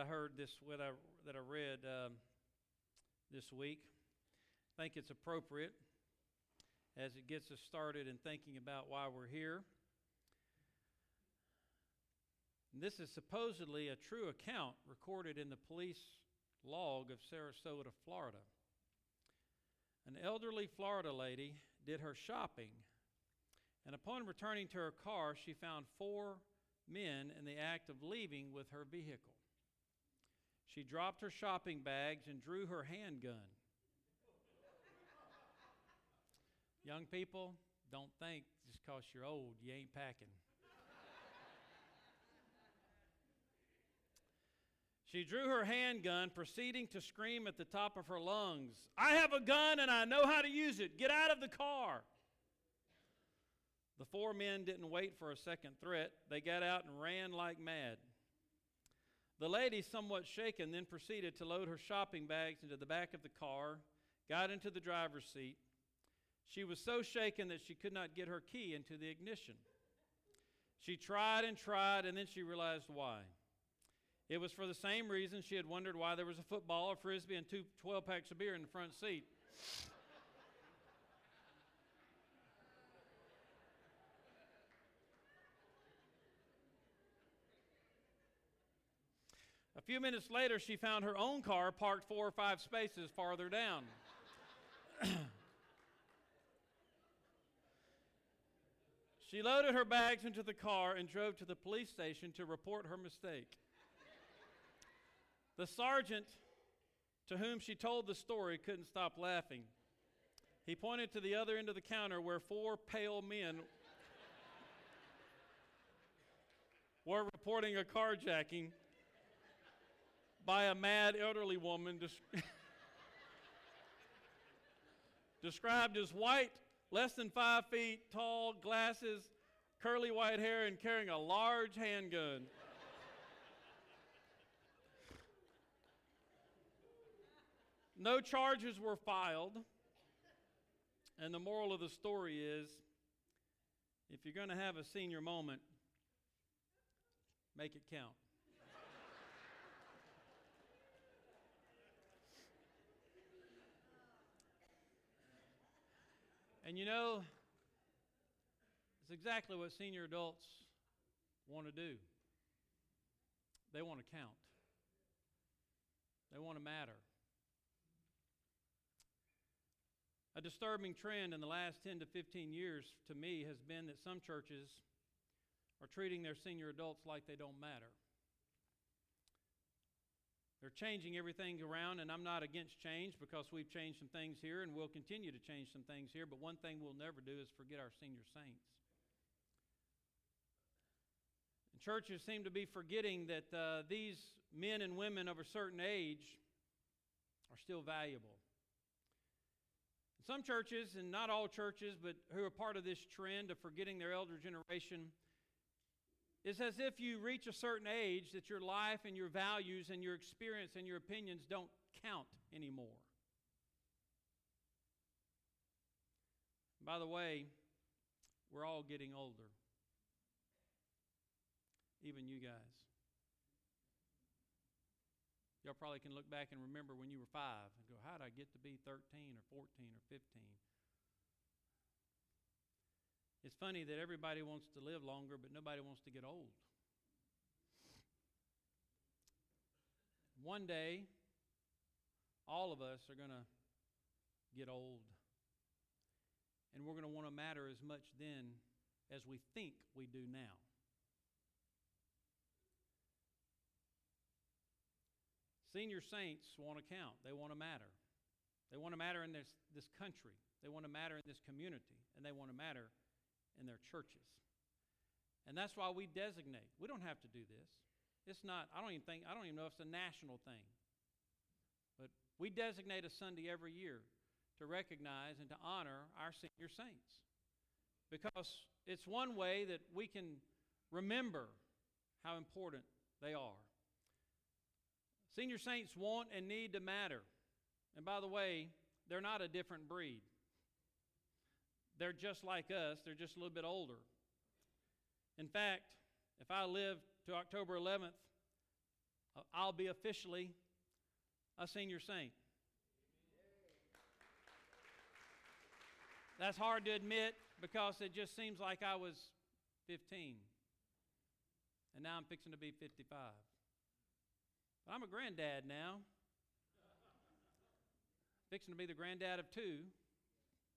I heard this, what I, that I read um, this week. I think it's appropriate as it gets us started in thinking about why we're here. This is supposedly a true account recorded in the police log of Sarasota, Florida. An elderly Florida lady did her shopping, and upon returning to her car, she found four men in the act of leaving with her vehicle. She dropped her shopping bags and drew her handgun. Young people, don't think just because you're old, you ain't packing. She drew her handgun, proceeding to scream at the top of her lungs, I have a gun and I know how to use it. Get out of the car. The four men didn't wait for a second threat. They got out and ran like mad. The lady, somewhat shaken, then proceeded to load her shopping bags into the back of the car, got into the driver's seat. She was so shaken that she could not get her key into the ignition. She tried and tried, and then she realized why. It was for the same reason she had wondered why there was a football, a frisbee, and two 12 packs of beer in the front seat. Few minutes later, she found her own car parked four or five spaces farther down. she loaded her bags into the car and drove to the police station to report her mistake. The sergeant to whom she told the story couldn't stop laughing. He pointed to the other end of the counter where four pale men were reporting a carjacking by a mad elderly woman described as white, less than five feet tall, glasses, curly white hair, and carrying a large handgun. No charges were filed. And the moral of the story is if you're going to have a senior moment, make it count. And you know, it's exactly what senior adults want to do. They want to count, they want to matter. A disturbing trend in the last 10 to 15 years to me has been that some churches are treating their senior adults like they don't matter. They're changing everything around, and I'm not against change because we've changed some things here and we'll continue to change some things here. But one thing we'll never do is forget our senior saints. And churches seem to be forgetting that uh, these men and women of a certain age are still valuable. Some churches, and not all churches, but who are part of this trend of forgetting their elder generation, is as if you reach a certain age that your life and your values and your experience and your opinions don't count anymore. By the way, we're all getting older, even you guys. Y'all probably can look back and remember when you were five and go, How did I get to be 13 or 14 or 15? It's funny that everybody wants to live longer, but nobody wants to get old. One day, all of us are going to get old. And we're going to want to matter as much then as we think we do now. Senior saints want to count, they want to matter. They want to matter in this, this country, they want to matter in this community, and they want to matter in their churches. And that's why we designate. We don't have to do this. It's not, I don't even think, I don't even know if it's a national thing. But we designate a Sunday every year to recognize and to honor our senior saints. Because it's one way that we can remember how important they are. Senior saints want and need to matter. And by the way, they're not a different breed. They're just like us, they're just a little bit older. In fact, if I live to October 11th, uh, I'll be officially a senior saint. That's hard to admit because it just seems like I was 15. And now I'm fixing to be 55. But I'm a granddad now. fixing to be the granddad of two.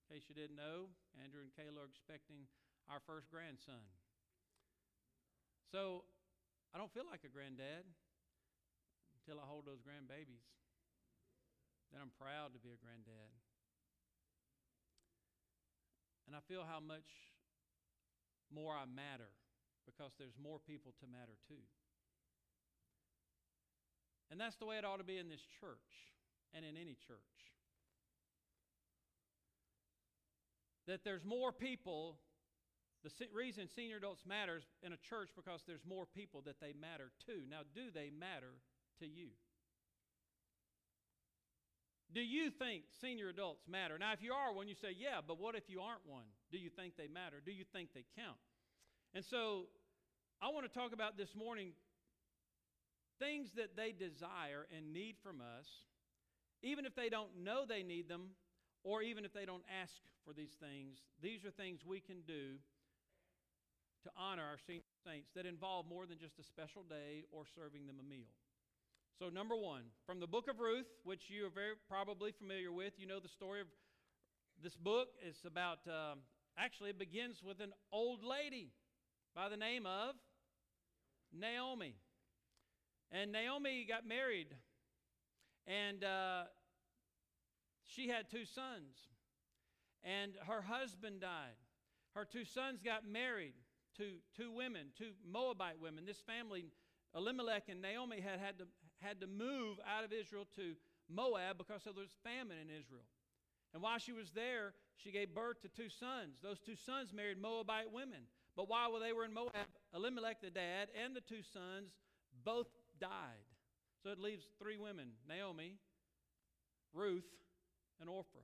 In case you didn't know, Andrew and Kayla are expecting our first grandson. So I don't feel like a granddad until I hold those grandbabies. Then I'm proud to be a granddad. And I feel how much more I matter because there's more people to matter to. And that's the way it ought to be in this church and in any church. That there's more people, the reason senior adults matters in a church because there's more people that they matter to. Now, do they matter to you? Do you think senior adults matter? Now, if you are one, you say, yeah, but what if you aren't one? Do you think they matter? Do you think they count? And so I want to talk about this morning things that they desire and need from us, even if they don't know they need them, or even if they don't ask for these things. These are things we can do to honor our senior saints that involve more than just a special day or serving them a meal. So, number one, from the book of Ruth, which you are very probably familiar with, you know the story of this book. It's about, um, actually, it begins with an old lady by the name of Naomi. And Naomi got married, and uh, she had two sons. And her husband died. Her two sons got married to two women, two Moabite women. This family, Elimelech and Naomi, had had to, had to move out of Israel to Moab because there was famine in Israel. And while she was there, she gave birth to two sons. Those two sons married Moabite women. But while they were in Moab, Elimelech, the dad, and the two sons both died. So it leaves three women Naomi, Ruth, and Orpah.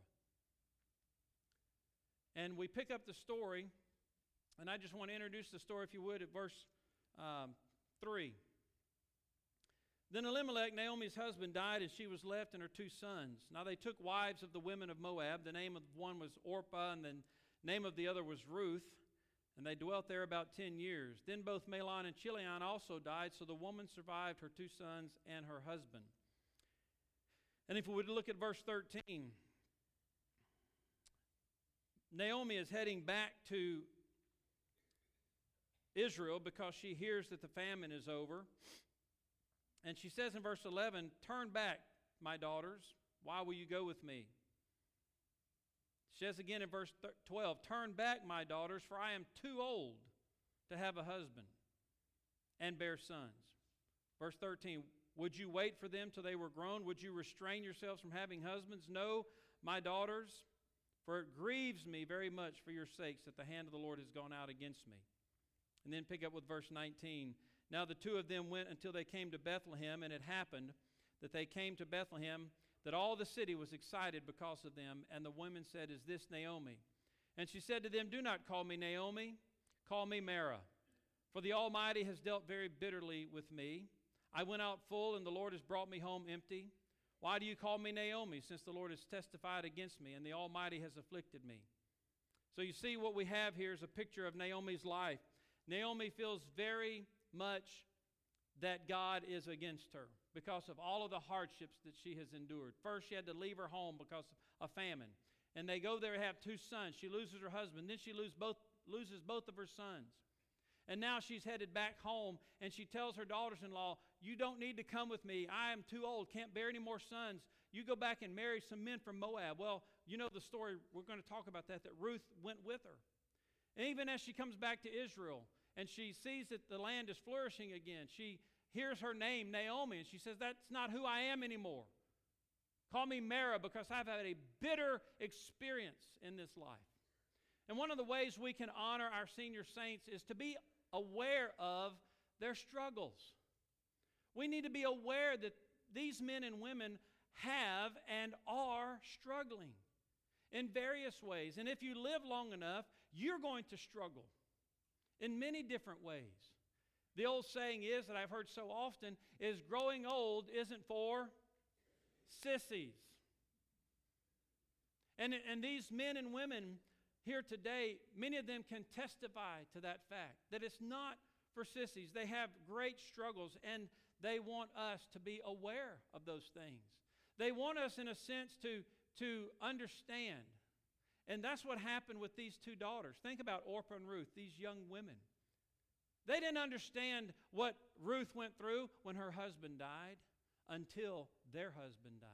And we pick up the story, and I just want to introduce the story, if you would, at verse um, 3. Then Elimelech, Naomi's husband, died, and she was left and her two sons. Now they took wives of the women of Moab. The name of one was Orpah, and the name of the other was Ruth. And they dwelt there about ten years. Then both Mahlon and Chilion also died, so the woman survived her two sons and her husband. And if we would look at verse 13, Naomi is heading back to Israel because she hears that the famine is over. And she says in verse 11, Turn back, my daughters. Why will you go with me? She says again in verse 12, Turn back, my daughters, for I am too old to have a husband and bear sons. Verse 13, Would you wait for them till they were grown? Would you restrain yourselves from having husbands? No, my daughters, for it grieves me very much for your sakes that the hand of the Lord has gone out against me. And then pick up with verse 19. Now the two of them went until they came to Bethlehem, and it happened that they came to Bethlehem, that all the city was excited because of them. And the women said, Is this Naomi? And she said to them, Do not call me Naomi, call me Mara. For the Almighty has dealt very bitterly with me. I went out full, and the Lord has brought me home empty. Why do you call me Naomi, since the Lord has testified against me, and the Almighty has afflicted me? So you see, what we have here is a picture of Naomi's life. Naomi feels very much that God is against her because of all of the hardships that she has endured. First, she had to leave her home because of a famine. And they go there and have two sons. She loses her husband. Then she loses both, loses both of her sons. And now she's headed back home and she tells her daughters in law, You don't need to come with me. I am too old, can't bear any more sons. You go back and marry some men from Moab. Well, you know the story. We're going to talk about that, that Ruth went with her. And even as she comes back to Israel, and she sees that the land is flourishing again. She hears her name, Naomi, and she says, That's not who I am anymore. Call me Mara because I've had a bitter experience in this life. And one of the ways we can honor our senior saints is to be aware of their struggles. We need to be aware that these men and women have and are struggling in various ways. And if you live long enough, you're going to struggle in many different ways. The old saying is that I've heard so often is growing old isn't for sissies. And, and these men and women here today, many of them can testify to that fact that it's not for sissies. They have great struggles and they want us to be aware of those things. They want us, in a sense, to, to understand. And that's what happened with these two daughters. Think about Orpah and Ruth, these young women. They didn't understand what Ruth went through when her husband died until their husband died.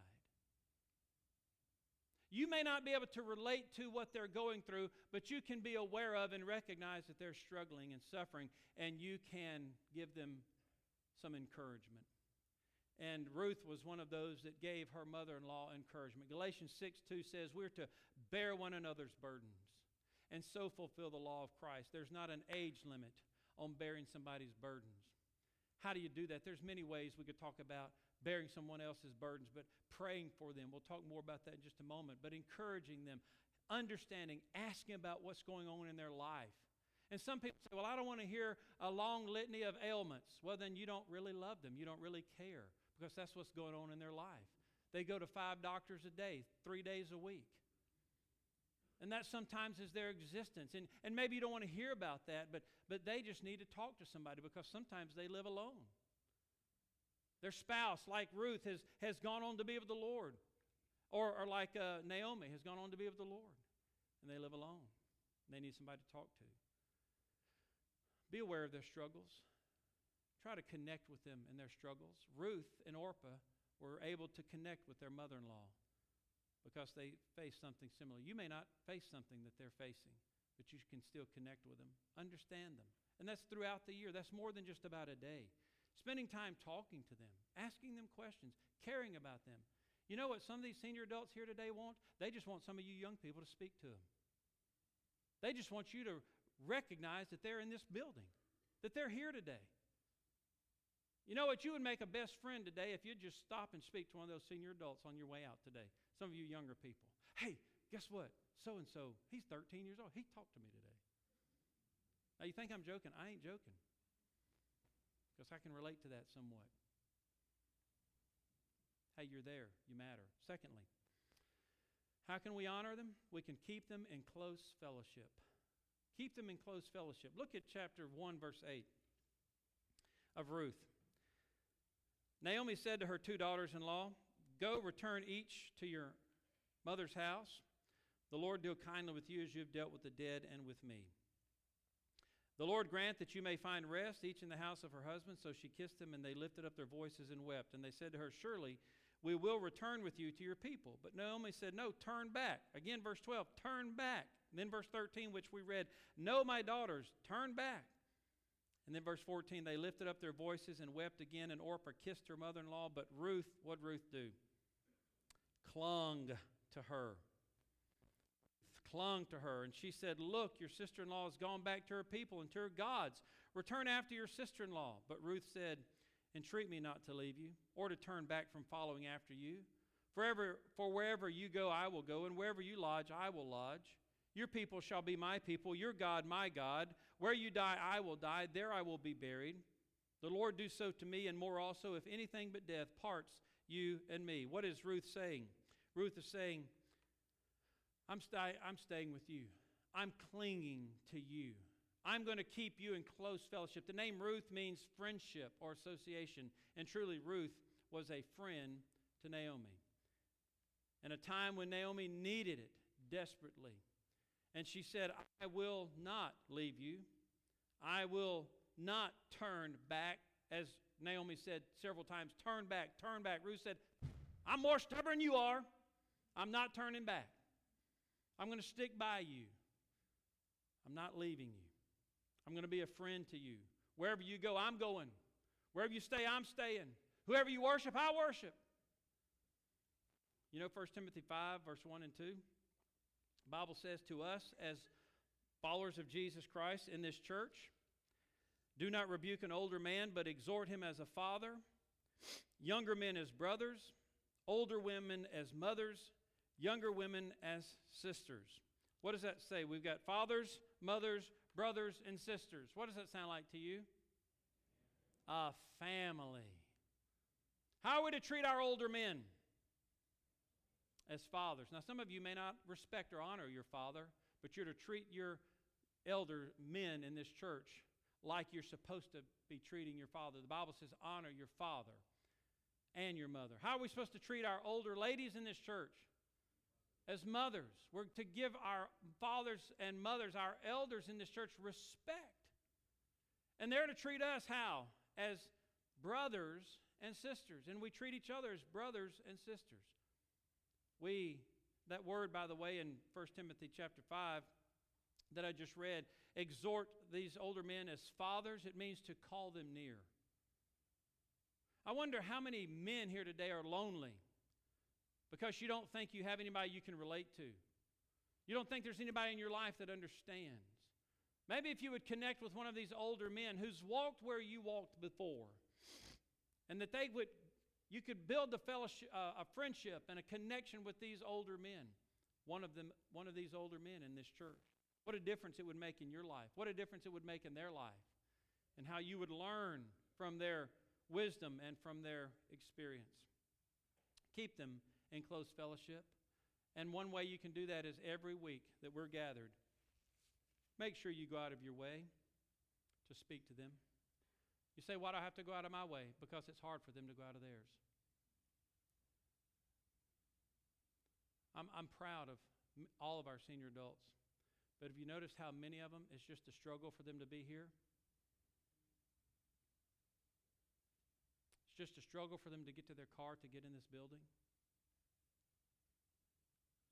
You may not be able to relate to what they're going through, but you can be aware of and recognize that they're struggling and suffering, and you can give them some encouragement. And Ruth was one of those that gave her mother in law encouragement. Galatians 6 2 says, We're to bear one another's burdens and so fulfill the law of Christ. There's not an age limit on bearing somebody's burdens. How do you do that? There's many ways we could talk about bearing someone else's burdens, but praying for them. We'll talk more about that in just a moment. But encouraging them, understanding, asking about what's going on in their life. And some people say, Well, I don't want to hear a long litany of ailments. Well, then you don't really love them. You don't really care because that's what's going on in their life. They go to five doctors a day, three days a week. And that sometimes is their existence. And, and maybe you don't want to hear about that, but, but they just need to talk to somebody because sometimes they live alone. Their spouse, like Ruth, has, has gone on to be with the Lord. Or, or like uh, Naomi, has gone on to be with the Lord. And they live alone. They need somebody to talk to. Be aware of their struggles. Try to connect with them in their struggles. Ruth and Orpah were able to connect with their mother in law because they face something similar. You may not face something that they're facing, but you can still connect with them, understand them. And that's throughout the year. That's more than just about a day. Spending time talking to them, asking them questions, caring about them. You know what some of these senior adults here today want? They just want some of you young people to speak to them. They just want you to recognize that they're in this building, that they're here today. You know what? You would make a best friend today if you'd just stop and speak to one of those senior adults on your way out today. Some of you younger people. Hey, guess what? So and so, he's 13 years old. He talked to me today. Now, you think I'm joking? I ain't joking. Because I can relate to that somewhat. Hey, you're there. You matter. Secondly, how can we honor them? We can keep them in close fellowship. Keep them in close fellowship. Look at chapter 1, verse 8 of Ruth. Naomi said to her two daughters in law, Go, return each to your mother's house. The Lord deal kindly with you as you have dealt with the dead and with me. The Lord grant that you may find rest, each in the house of her husband. So she kissed them, and they lifted up their voices and wept. And they said to her, Surely we will return with you to your people. But Naomi said, No, turn back. Again, verse 12, turn back. And then verse 13, which we read, No, my daughters, turn back. And then verse 14, they lifted up their voices and wept again, and Orpah kissed her mother in law. But Ruth, what Ruth do? clung to her. Clung to her. And she said, Look, your sister in law has gone back to her people and to her gods. Return after your sister in law. But Ruth said, Entreat me not to leave you, or to turn back from following after you. Forever, for wherever you go, I will go, and wherever you lodge, I will lodge. Your people shall be my people, your God, my God. Where you die, I will die. There I will be buried. The Lord do so to me, and more also, if anything but death parts you and me. What is Ruth saying? Ruth is saying, I'm, st- I'm staying with you. I'm clinging to you. I'm going to keep you in close fellowship. The name Ruth means friendship or association, and truly, Ruth was a friend to Naomi. In a time when Naomi needed it desperately. And she said, I will not leave you. I will not turn back. As Naomi said several times, turn back, turn back. Ruth said, I'm more stubborn than you are. I'm not turning back. I'm going to stick by you. I'm not leaving you. I'm going to be a friend to you. Wherever you go, I'm going. Wherever you stay, I'm staying. Whoever you worship, I worship. You know 1 Timothy 5, verse 1 and 2? The Bible says to us as followers of Jesus Christ in this church, do not rebuke an older man, but exhort him as a father, younger men as brothers, older women as mothers, younger women as sisters. What does that say? We've got fathers, mothers, brothers, and sisters. What does that sound like to you? a family. How are we to treat our older men? As fathers. Now, some of you may not respect or honor your father, but you're to treat your elder men in this church like you're supposed to be treating your father. The Bible says, honor your father and your mother. How are we supposed to treat our older ladies in this church? As mothers. We're to give our fathers and mothers, our elders in this church, respect. And they're to treat us how? As brothers and sisters. And we treat each other as brothers and sisters. We, that word, by the way, in 1 Timothy chapter 5 that I just read, exhort these older men as fathers. It means to call them near. I wonder how many men here today are lonely because you don't think you have anybody you can relate to. You don't think there's anybody in your life that understands. Maybe if you would connect with one of these older men who's walked where you walked before, and that they would, you could build a fellowship, uh, a friendship and a connection with these older men. One of them, one of these older men in this church. What a difference it would make in your life. What a difference it would make in their life, and how you would learn from their wisdom and from their experience. Keep them in close fellowship. And one way you can do that is every week that we're gathered, make sure you go out of your way to speak to them. You say, Why do I have to go out of my way? Because it's hard for them to go out of theirs. I'm, I'm proud of all of our senior adults. But have you noticed how many of them it's just a struggle for them to be here? It's just a struggle for them to get to their car to get in this building.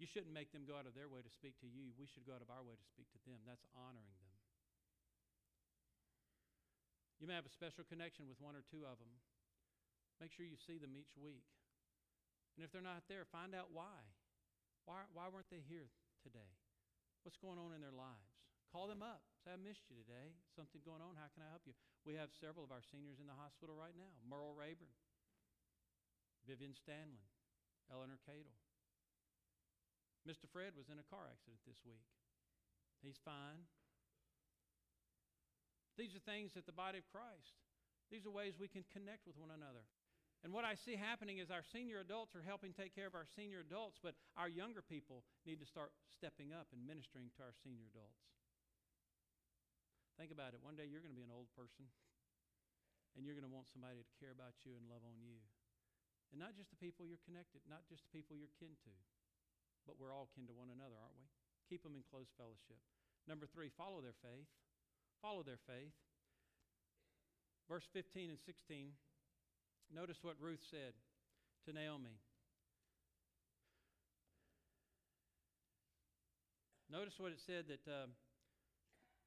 You shouldn't make them go out of their way to speak to you. We should go out of our way to speak to them. That's honoring them. You may have a special connection with one or two of them. Make sure you see them each week. And if they're not there, find out why. Why, why weren't they here today? What's going on in their lives? Call them up. Say, I missed you today. Something going on. How can I help you? We have several of our seniors in the hospital right now Merle Rayburn, Vivian Stanley, Eleanor Cadle. Mr. Fred was in a car accident this week. He's fine. These are things that the body of Christ, these are ways we can connect with one another. And what I see happening is our senior adults are helping take care of our senior adults, but our younger people need to start stepping up and ministering to our senior adults. Think about it. One day you're going to be an old person, and you're going to want somebody to care about you and love on you. And not just the people you're connected, not just the people you're kin to, but we're all kin to one another, aren't we? Keep them in close fellowship. Number three, follow their faith. Follow their faith. Verse 15 and 16 Notice what Ruth said to Naomi. Notice what it said that uh,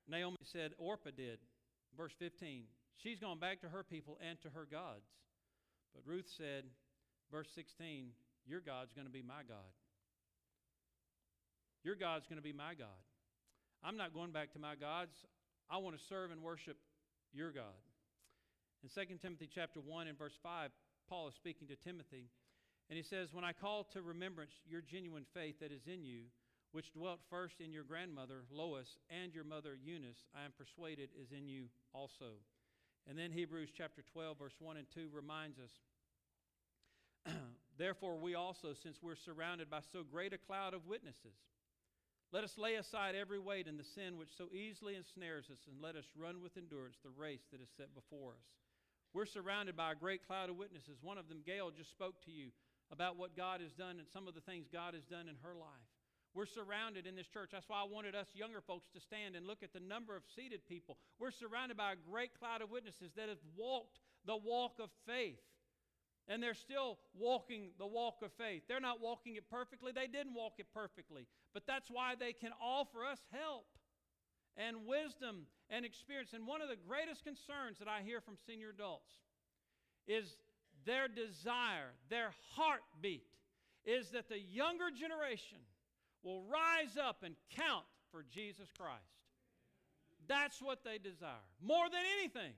Naomi said Orpah did. Verse 15. She's gone back to her people and to her gods. But Ruth said, verse 16, Your God's going to be my God. Your God's going to be my God. I'm not going back to my gods. I want to serve and worship your God. In 2 Timothy chapter 1 and verse 5, Paul is speaking to Timothy, and he says, When I call to remembrance your genuine faith that is in you, which dwelt first in your grandmother Lois and your mother Eunice, I am persuaded is in you also. And then Hebrews chapter 12, verse 1 and 2 reminds us, Therefore, we also, since we're surrounded by so great a cloud of witnesses, let us lay aside every weight and the sin which so easily ensnares us, and let us run with endurance the race that is set before us. We're surrounded by a great cloud of witnesses. One of them, Gail, just spoke to you about what God has done and some of the things God has done in her life. We're surrounded in this church. That's why I wanted us younger folks to stand and look at the number of seated people. We're surrounded by a great cloud of witnesses that have walked the walk of faith. And they're still walking the walk of faith. They're not walking it perfectly. They didn't walk it perfectly. But that's why they can offer us help and wisdom and experience. And one of the greatest concerns that I hear from senior adults is their desire, their heartbeat, is that the younger generation will rise up and count for Jesus Christ. That's what they desire. More than anything,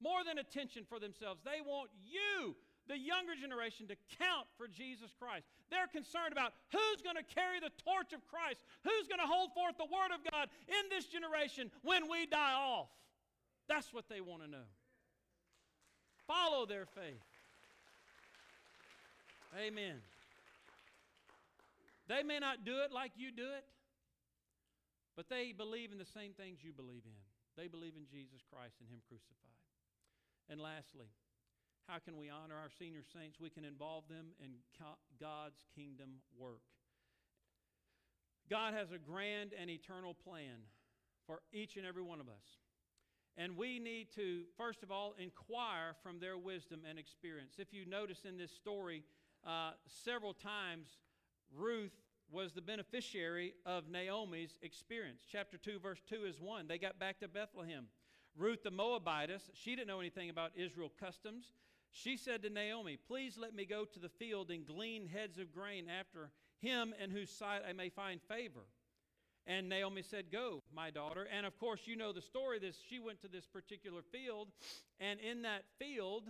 more than attention for themselves. They want you the younger generation to count for Jesus Christ. They're concerned about who's going to carry the torch of Christ, who's going to hold forth the Word of God in this generation when we die off. That's what they want to know. follow their faith. Amen. They may not do it like you do it, but they believe in the same things you believe in. They believe in Jesus Christ and Him crucified. And lastly, how can we honor our senior saints? We can involve them in God's kingdom work. God has a grand and eternal plan for each and every one of us. And we need to, first of all, inquire from their wisdom and experience. If you notice in this story, uh, several times Ruth was the beneficiary of Naomi's experience. Chapter 2, verse 2 is one. They got back to Bethlehem. Ruth the Moabitess, she didn't know anything about Israel customs. She said to Naomi, Please let me go to the field and glean heads of grain after him in whose sight I may find favor. And Naomi said, Go, my daughter. And of course, you know the story. This she went to this particular field, and in that field,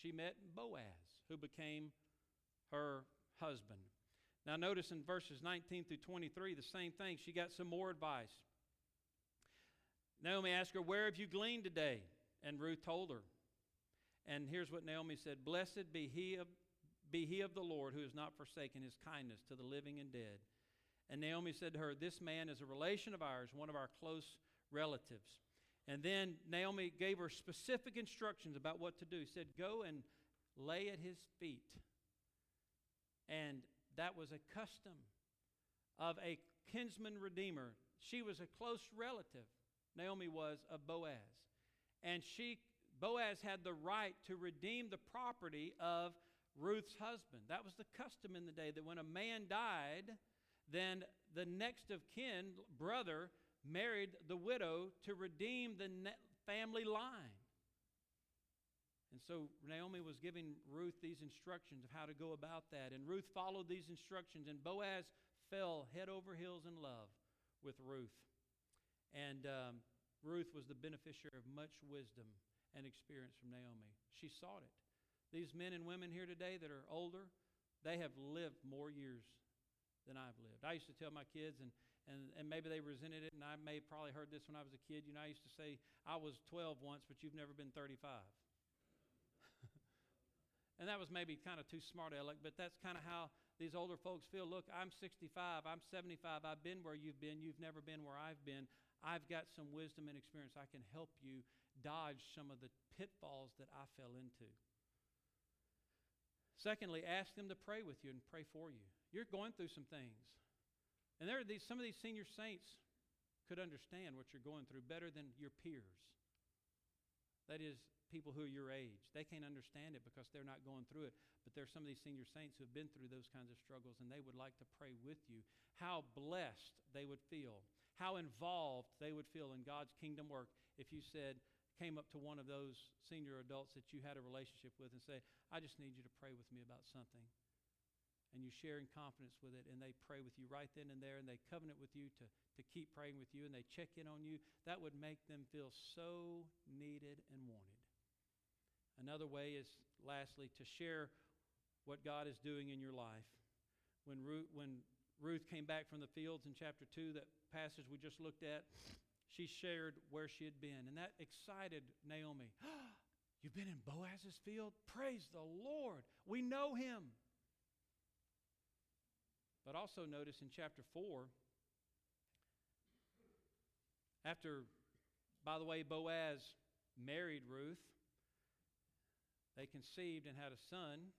she met Boaz, who became her husband. Now, notice in verses 19 through 23, the same thing. She got some more advice. Naomi asked her, Where have you gleaned today? And Ruth told her. And here's what Naomi said Blessed be he of, be he of the Lord who has not forsaken his kindness to the living and dead. And Naomi said to her, This man is a relation of ours, one of our close relatives. And then Naomi gave her specific instructions about what to do. He said, Go and lay at his feet. And that was a custom of a kinsman redeemer. She was a close relative, Naomi was, of Boaz. And she, Boaz had the right to redeem the property of Ruth's husband. That was the custom in the day that when a man died, then the next of kin, brother, married the widow to redeem the family line. And so Naomi was giving Ruth these instructions of how to go about that. And Ruth followed these instructions, and Boaz fell head over heels in love with Ruth. And um, Ruth was the beneficiary of much wisdom and experience from Naomi. She sought it. These men and women here today that are older, they have lived more years than I've lived. I used to tell my kids, and, and, and maybe they resented it, and I may have probably heard this when I was a kid. You know, I used to say, I was 12 once, but you've never been 35. And that was maybe kind of too smart aleck, but that's kind of how these older folks feel. Look, I'm 65, I'm 75, I've been where you've been, you've never been where I've been. I've got some wisdom and experience. I can help you dodge some of the pitfalls that I fell into. Secondly, ask them to pray with you and pray for you. You're going through some things. And there are these some of these senior saints could understand what you're going through better than your peers. That is, people who are your age. They can't understand it because they're not going through it. But there's some of these senior saints who have been through those kinds of struggles and they would like to pray with you. How blessed they would feel, how involved they would feel in God's kingdom work if you said, came up to one of those senior adults that you had a relationship with and say, I just need you to pray with me about something. And you share in confidence with it, and they pray with you right then and there, and they covenant with you to, to keep praying with you, and they check in on you. That would make them feel so needed and wanted. Another way is, lastly, to share what God is doing in your life. When Ruth, when Ruth came back from the fields in chapter 2, that passage we just looked at, she shared where she had been. And that excited Naomi. You've been in Boaz's field? Praise the Lord. We know him. But also notice in chapter 4, after, by the way, Boaz married Ruth, they conceived and had a son.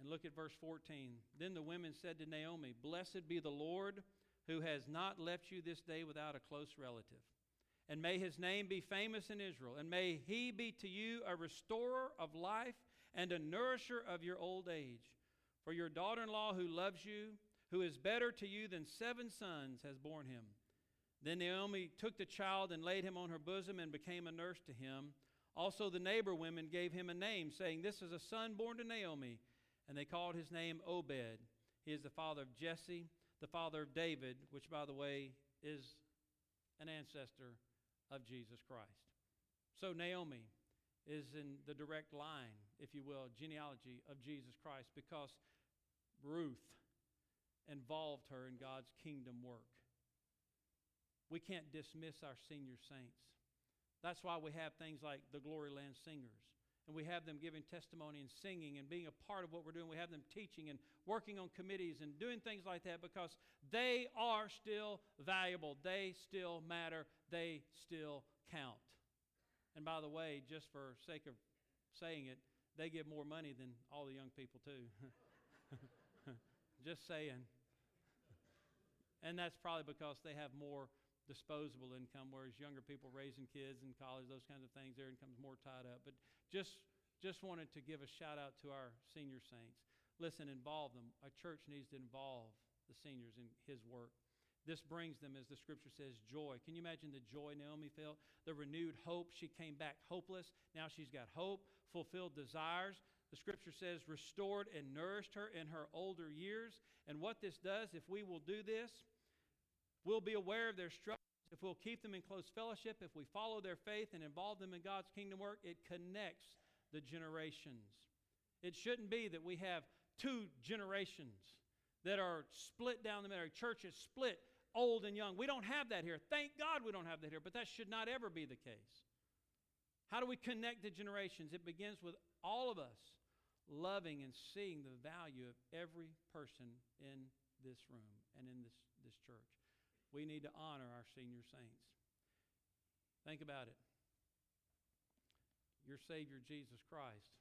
And look at verse 14. Then the women said to Naomi, Blessed be the Lord who has not left you this day without a close relative. And may his name be famous in Israel. And may he be to you a restorer of life and a nourisher of your old age. For your daughter in law who loves you, who is better to you than seven sons, has borne him. Then Naomi took the child and laid him on her bosom and became a nurse to him. Also, the neighbor women gave him a name, saying, This is a son born to Naomi. And they called his name Obed. He is the father of Jesse, the father of David, which, by the way, is an ancestor of Jesus Christ. So, Naomi is in the direct line, if you will, genealogy of Jesus Christ because Ruth involved her in God's kingdom work. We can't dismiss our senior saints. That's why we have things like the Glory Land Singers. And we have them giving testimony and singing and being a part of what we're doing. We have them teaching and working on committees and doing things like that because they are still valuable. They still matter. They still count. And by the way, just for sake of saying it, they give more money than all the young people, too. just saying. And that's probably because they have more disposable income, whereas younger people raising kids in college, those kinds of things, their income's more tied up. But just just wanted to give a shout out to our senior saints. Listen, involve them. A church needs to involve the seniors in his work. This brings them, as the scripture says, joy. Can you imagine the joy Naomi felt? The renewed hope. She came back hopeless. Now she's got hope, fulfilled desires. The scripture says, restored and nourished her in her older years. And what this does, if we will do this, we'll be aware of their struggles. If we'll keep them in close fellowship, if we follow their faith and involve them in God's kingdom work, it connects the generations. It shouldn't be that we have two generations that are split down the middle. Church is split, old and young. We don't have that here. Thank God we don't have that here, but that should not ever be the case. How do we connect the generations? It begins with all of us loving and seeing the value of every person in this room and in this, this church. We need to honor our senior saints. Think about it your Savior, Jesus Christ.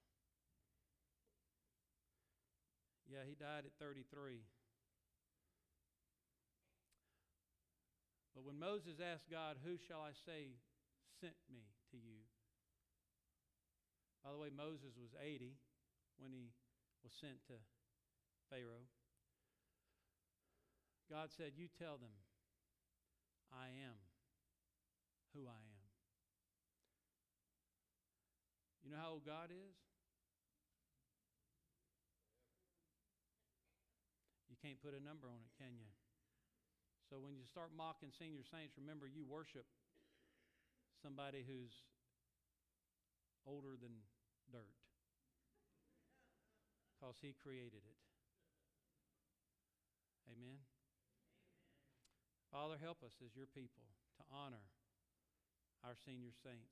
Yeah, he died at 33. But when Moses asked God, Who shall I say sent me to you? By the way, Moses was 80 when he was sent to Pharaoh. God said, You tell them, I am who I am. You know how old God is? You can't put a number on it, can you? So when you start mocking senior saints, remember you worship somebody who's older than dirt because he created it. Amen. Father, help us as your people to honor our senior saints.